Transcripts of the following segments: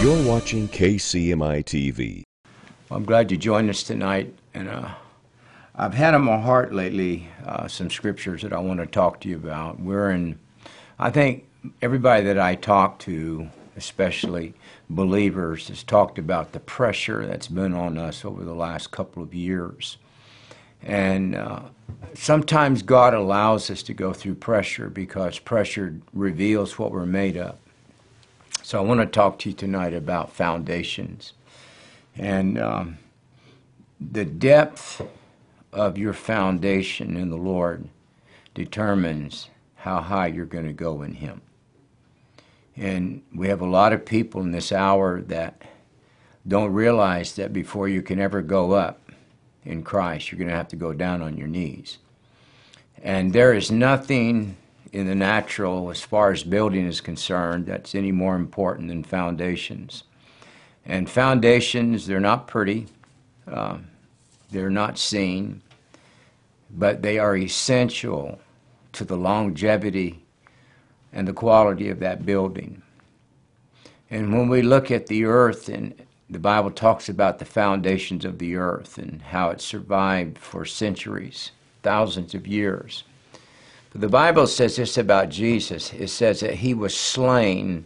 You're watching KCMI TV. Well, I'm glad you joined us tonight. And uh, I've had on my heart lately uh, some scriptures that I want to talk to you about. We're in, I think everybody that I talk to, especially believers, has talked about the pressure that's been on us over the last couple of years. And uh, sometimes God allows us to go through pressure because pressure reveals what we're made of. So I want to talk to you tonight about foundations. And um, the depth of your foundation in the Lord determines how high you're going to go in Him. And we have a lot of people in this hour that don't realize that before you can ever go up in Christ, you're going to have to go down on your knees. And there is nothing in the natural, as far as building is concerned, that's any more important than foundations. And foundations, they're not pretty, uh, they're not seen, but they are essential to the longevity and the quality of that building. And when we look at the earth, and the Bible talks about the foundations of the earth and how it survived for centuries, thousands of years. The Bible says this about Jesus it says that he was slain,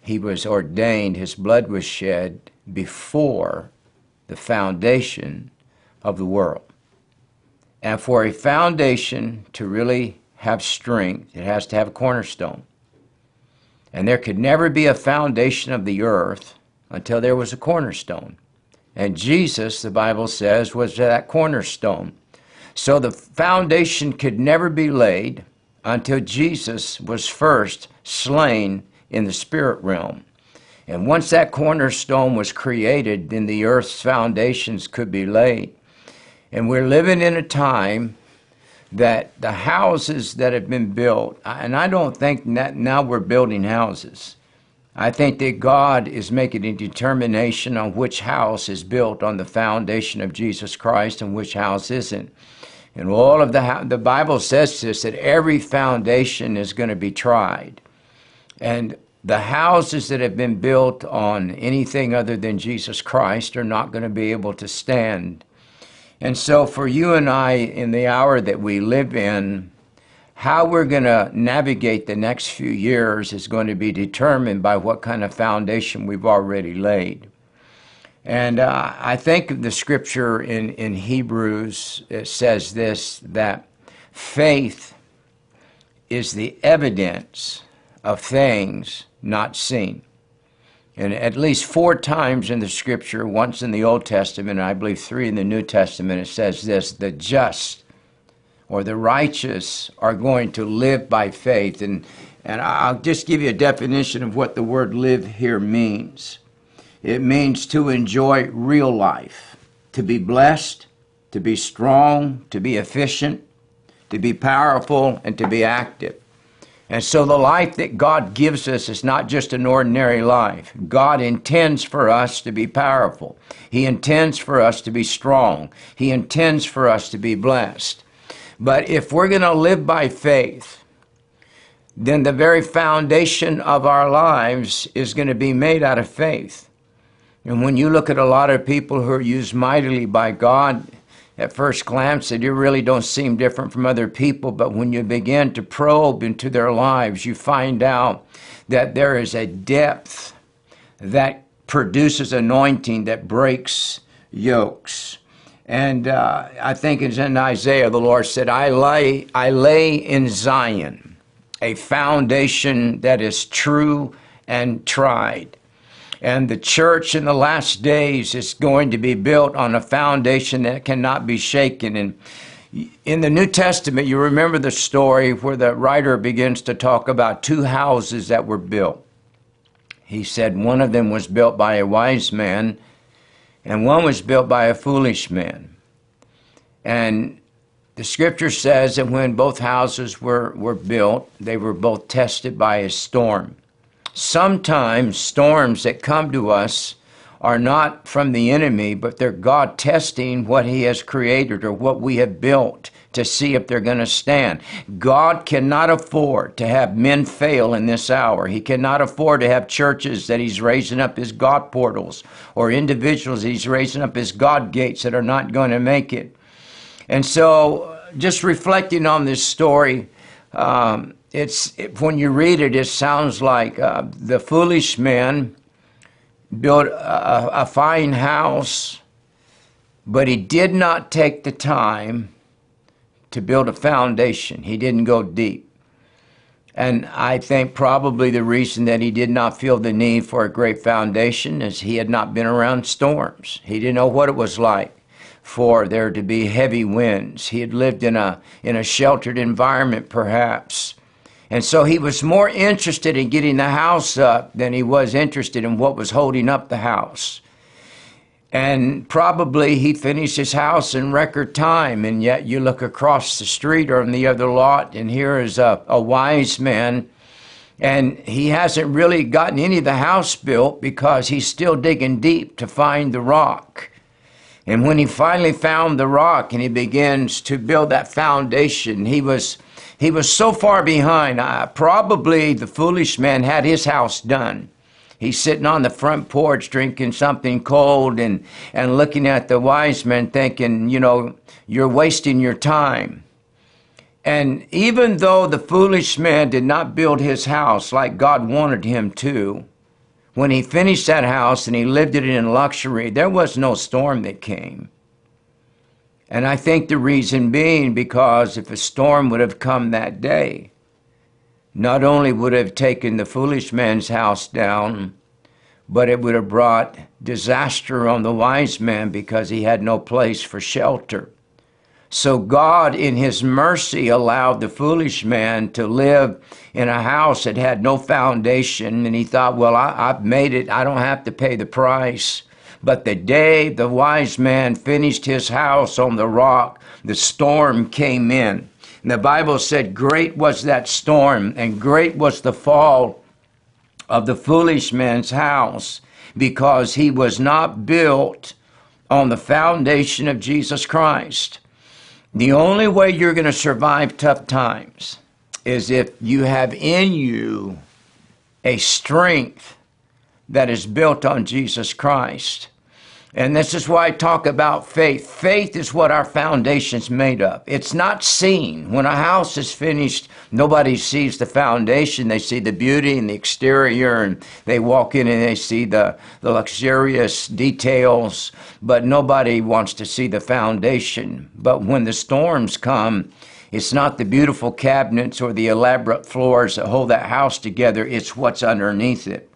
he was ordained, his blood was shed before the foundation of the world. And for a foundation to really have strength, it has to have a cornerstone. And there could never be a foundation of the earth until there was a cornerstone. And Jesus, the Bible says, was that cornerstone. So the foundation could never be laid until Jesus was first slain in the spirit realm. And once that cornerstone was created, then the earth's foundations could be laid. And we're living in a time that the houses that have been built, and I don't think that now we're building houses. I think that God is making a determination on which house is built on the foundation of Jesus Christ and which house isn't. And all of the, the Bible says this that every foundation is going to be tried. And the houses that have been built on anything other than Jesus Christ are not going to be able to stand. And so, for you and I, in the hour that we live in, how we're going to navigate the next few years is going to be determined by what kind of foundation we've already laid. And uh, I think the scripture in, in Hebrews says this that faith is the evidence of things not seen. And at least four times in the scripture, once in the Old Testament, and I believe three in the New Testament, it says this the just or the righteous are going to live by faith. And, and I'll just give you a definition of what the word live here means. It means to enjoy real life, to be blessed, to be strong, to be efficient, to be powerful, and to be active. And so the life that God gives us is not just an ordinary life. God intends for us to be powerful. He intends for us to be strong. He intends for us to be blessed. But if we're going to live by faith, then the very foundation of our lives is going to be made out of faith. And when you look at a lot of people who are used mightily by God, at first glance, they really don't seem different from other people. But when you begin to probe into their lives, you find out that there is a depth that produces anointing that breaks yokes. And uh, I think it's in Isaiah, the Lord said, I lay, I lay in Zion a foundation that is true and tried. And the church in the last days is going to be built on a foundation that cannot be shaken. And in the New Testament, you remember the story where the writer begins to talk about two houses that were built. He said one of them was built by a wise man, and one was built by a foolish man. And the scripture says that when both houses were, were built, they were both tested by a storm sometimes storms that come to us are not from the enemy, but they're God testing what He has created or what we have built to see if they're going to stand. God cannot afford to have men fail in this hour. He cannot afford to have churches that He's raising up as God portals or individuals He's raising up as God gates that are not going to make it. And so, just reflecting on this story, um, it's it, when you read it, it sounds like uh, the foolish man built a, a fine house, but he did not take the time to build a foundation. He didn't go deep. And I think probably the reason that he did not feel the need for a great foundation is he had not been around storms. He didn't know what it was like for there to be heavy winds. He had lived in a in a sheltered environment perhaps. And so he was more interested in getting the house up than he was interested in what was holding up the house. And probably he finished his house in record time, and yet you look across the street or in the other lot, and here is a, a wise man, and he hasn't really gotten any of the house built because he's still digging deep to find the rock. And when he finally found the rock and he begins to build that foundation, he was he was so far behind. Probably the foolish man had his house done. He's sitting on the front porch drinking something cold and, and looking at the wise man thinking, you know, you're wasting your time. And even though the foolish man did not build his house like God wanted him to, when he finished that house and he lived it in luxury, there was no storm that came. And I think the reason being because if a storm would have come that day, not only would have taken the foolish man's house down, but it would have brought disaster on the wise man because he had no place for shelter. So God, in His mercy, allowed the foolish man to live in a house that had no foundation. And he thought, well, I, have made it. I don't have to pay the price. But the day the wise man finished his house on the rock, the storm came in. And the Bible said, Great was that storm, and great was the fall of the foolish man's house, because he was not built on the foundation of Jesus Christ. The only way you're going to survive tough times is if you have in you a strength that is built on Jesus Christ. And this is why I talk about faith. Faith is what our foundation's made of. It's not seen. When a house is finished, nobody sees the foundation. They see the beauty and the exterior, and they walk in and they see the, the luxurious details, but nobody wants to see the foundation. But when the storms come, it's not the beautiful cabinets or the elaborate floors that hold that house together, it's what's underneath it.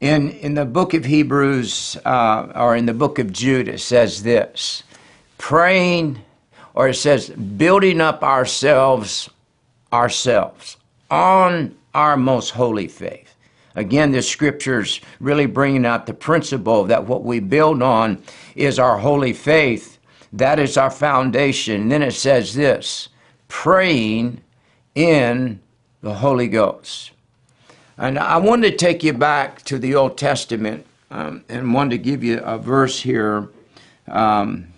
In, in the book of Hebrews, uh, or in the book of Jude, it says this praying, or it says building up ourselves, ourselves on our most holy faith. Again, the scriptures really bringing out the principle that what we build on is our holy faith. That is our foundation. And then it says this praying in the Holy Ghost. And I wanted to take you back to the Old Testament um, and wanted to give you a verse here. Um,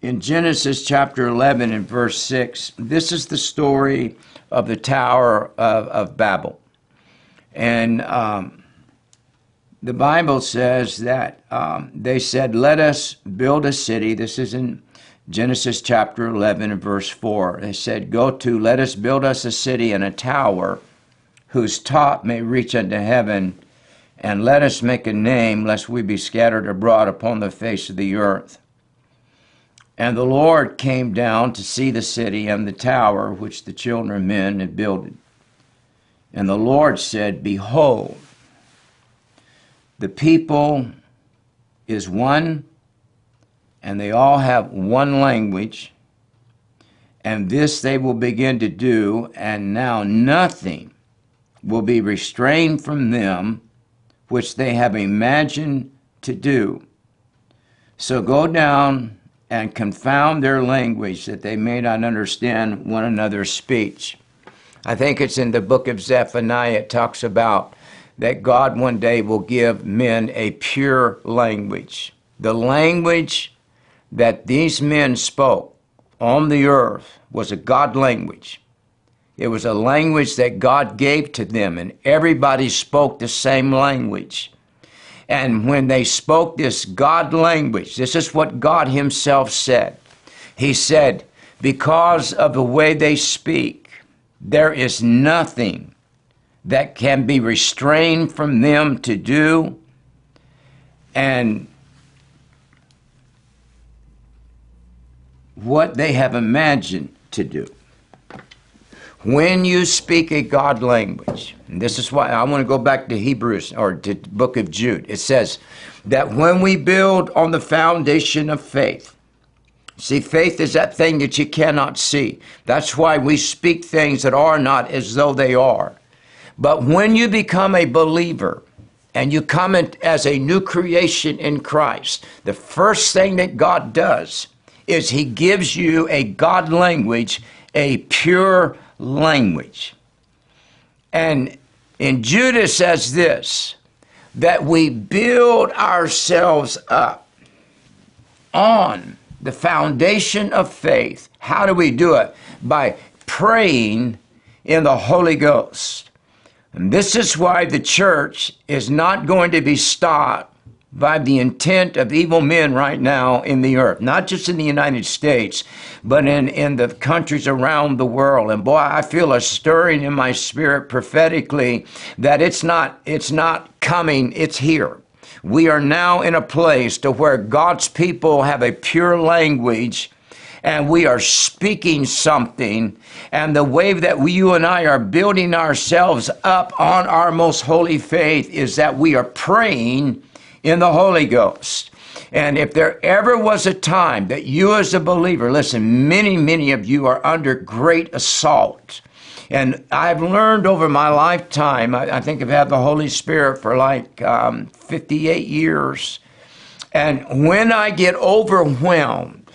in Genesis chapter 11 and verse 6, this is the story of the Tower of, of Babel. And um, the Bible says that um, they said, Let us build a city. This is in Genesis chapter 11 and verse 4. They said, Go to, let us build us a city and a tower whose top may reach unto heaven, and let us make a name, lest we be scattered abroad upon the face of the earth. And the Lord came down to see the city and the tower which the children of men had builded. And the Lord said, Behold, the people is one, and they all have one language, and this they will begin to do, and now nothing will be restrained from them which they have imagined to do. So go down and confound their language that they may not understand one another's speech. I think it's in the book of Zephaniah, it talks about that God one day will give men a pure language. The language that these men spoke on the earth was a God language. It was a language that God gave to them, and everybody spoke the same language. And when they spoke this God language, this is what God Himself said. He said, Because of the way they speak, there is nothing that can be restrained from them to do. And what they have imagined to do. When you speak a God language, and this is why I want to go back to Hebrews or to the book of Jude. It says that when we build on the foundation of faith, see, faith is that thing that you cannot see. That's why we speak things that are not as though they are. But when you become a believer, and you come in as a new creation in Christ, the first thing that God does is He gives you a God language, a pure language. And in Judas says this that we build ourselves up on the foundation of faith. How do we do it? By praying in the Holy Ghost. And this is why the church is not going to be stopped by the intent of evil men right now in the earth, not just in the United States, but in, in the countries around the world. And boy, I feel a stirring in my spirit prophetically that it's not, it's not coming, it's here. We are now in a place to where God's people have a pure language and we are speaking something. And the way that we, you and I are building ourselves up on our most holy faith is that we are praying in the Holy Ghost. And if there ever was a time that you as a believer, listen, many, many of you are under great assault. And I've learned over my lifetime, I, I think I've had the Holy Spirit for like um, 58 years. And when I get overwhelmed,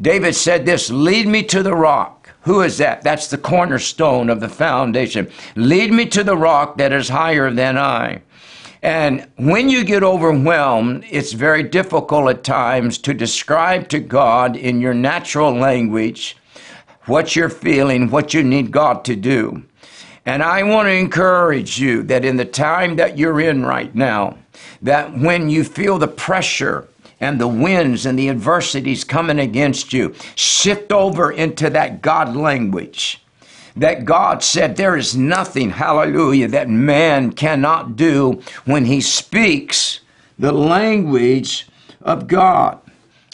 David said this lead me to the rock. Who is that? That's the cornerstone of the foundation. Lead me to the rock that is higher than I. And when you get overwhelmed, it's very difficult at times to describe to God in your natural language what you're feeling, what you need God to do. And I want to encourage you that in the time that you're in right now, that when you feel the pressure and the winds and the adversities coming against you, shift over into that God language that God said there is nothing, hallelujah, that man cannot do when he speaks the language of God.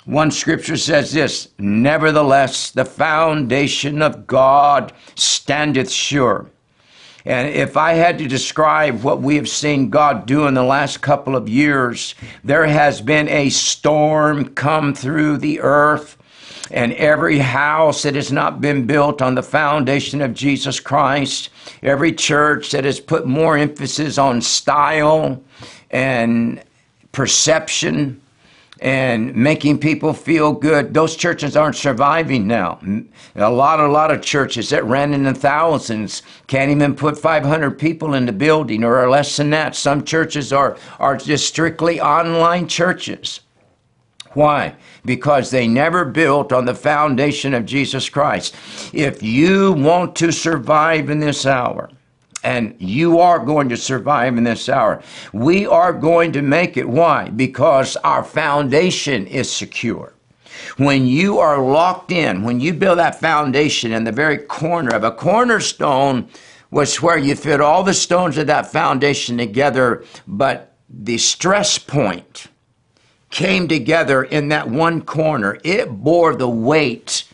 One scripture says this Nevertheless, the foundation of God standeth sure. And if I had to describe what we have seen God do in the last couple of years, there has been a storm come through the earth and every house that has not been built on the foundation of Jesus Christ, every church that has put more emphasis on style and perception and making people feel good. Those churches aren't surviving now. A lot, a lot of churches that ran in the thousands can't even put 500 people in the building or less than that. Some churches are, are just strictly online churches. Why? Because they never built on the foundation of Jesus Christ. If you want to survive in this hour, and you are going to survive in this hour. We are going to make it. Why? Because our foundation is secure. When you are locked in, when you build that foundation in the very corner of a cornerstone, was where you fit all the stones of that foundation together, but the stress point came together in that one corner. It bore the weight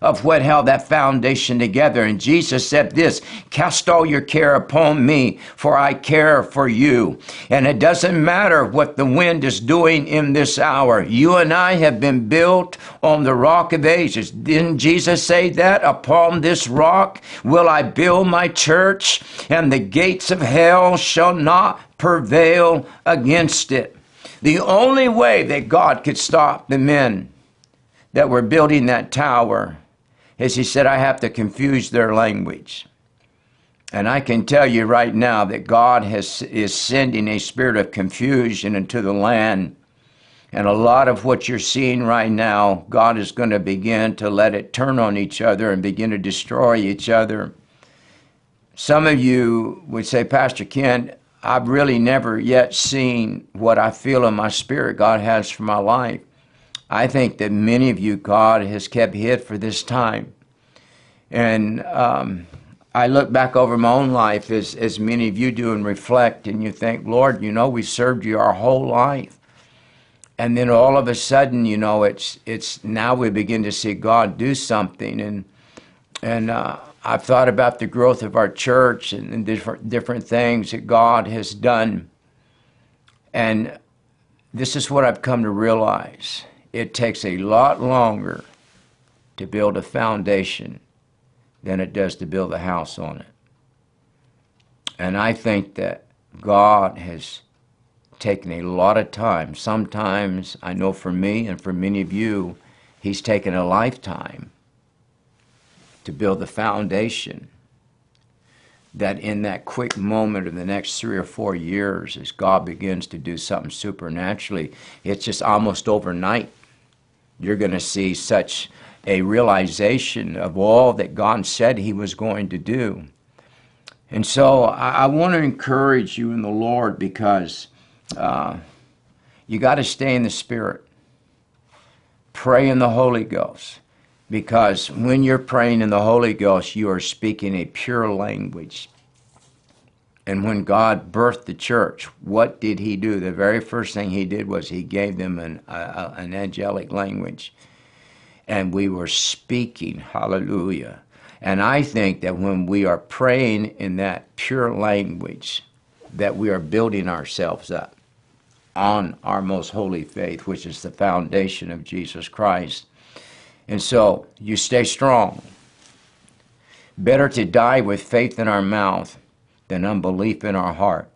of what held that foundation together. And Jesus said this Cast all your care upon me, for I care for you. And it doesn't matter what the wind is doing in this hour. You and I have been built on the rock of ages. Didn't Jesus say that? Upon this rock will I build my church, and the gates of hell shall not prevail against it. The only way that God could stop the men that were building that tower is He said, I have to confuse their language. And I can tell you right now that God has, is sending a spirit of confusion into the land. And a lot of what you're seeing right now, God is going to begin to let it turn on each other and begin to destroy each other. Some of you would say, Pastor Kent, I've really never yet seen what I feel in my spirit God has for my life. I think that many of you, God has kept hid for this time. And um, I look back over my own life as, as many of you do and reflect, and you think, Lord, you know, we served you our whole life. And then all of a sudden, you know, it's it's now we begin to see God do something, and and uh, I've thought about the growth of our church and, and different different things that God has done, and this is what I've come to realize: it takes a lot longer to build a foundation than it does to build a house on it. And I think that God has taken a lot of time. Sometimes, I know for me and for many of you, He's taken a lifetime to build the foundation that in that quick moment of the next three or four years, as God begins to do something supernaturally, it's just almost overnight. You're going to see such a realization of all that God said He was going to do. And so I, I want to encourage you in the Lord because uh, you got to stay in the Spirit. Pray in the Holy Ghost. Because when you're praying in the Holy Ghost, you are speaking a pure language. And when God birthed the church, what did He do? The very first thing He did was He gave them an, an angelic language and we were speaking. Hallelujah. And I think that when we are praying in that pure language, that we are building ourselves up on our most holy faith, which is the foundation of Jesus Christ. And so you stay strong. Better to die with faith in our mouth than unbelief in our heart.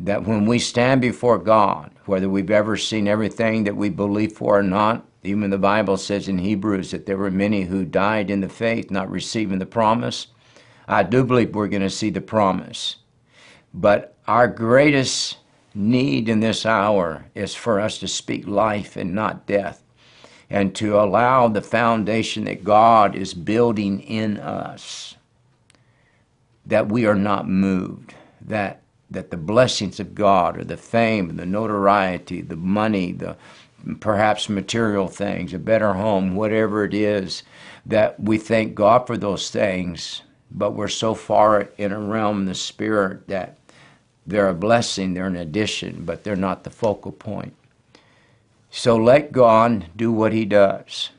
That when we stand before God, whether we've ever seen everything that we believe for or not, even the Bible says in Hebrews that there were many who died in the faith, not receiving the promise. I do believe we're going to see the promise. But our greatest need in this hour is for us to speak life and not death, and to allow the foundation that God is building in us, that we are not moved, that, that the blessings of God or the fame, the notoriety, the money, the perhaps material things, a better home, whatever it is, that we thank God for those things, but we're so far in a realm of the spirit that they're a blessing, they're an addition, but they're not the focal point. So let God do what He does.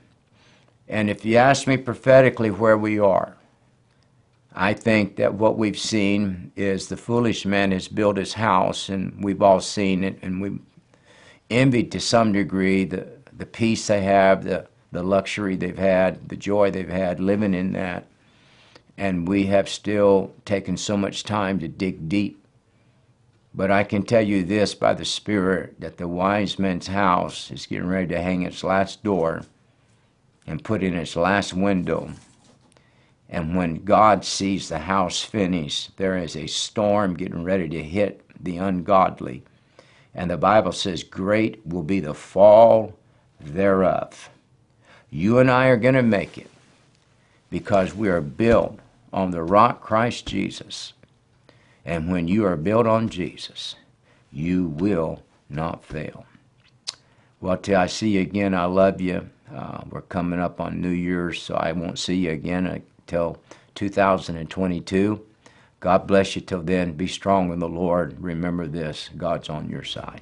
And if you ask me prophetically where we are, I think that what we've seen is the foolish man has built his house, and we've all seen it, and we envied to some degree the, the peace they have, the, the luxury they've had, the joy they've had living in that. And we have still taken so much time to dig deep. But I can tell you this by the Spirit that the wise man's house is getting ready to hang its last door and put in its last window. And when God sees the house finished, there is a storm getting ready to hit the ungodly and the Bible says, Great will be the fall thereof. You and I are going to make it because we are built on the rock Christ Jesus. And when you are built on Jesus, you will not fail. Well, till I see you again, I love you. Uh, we're coming up on New Year's, so I won't see you again until 2022. God bless you till then. Be strong in the Lord. Remember this God's on your side.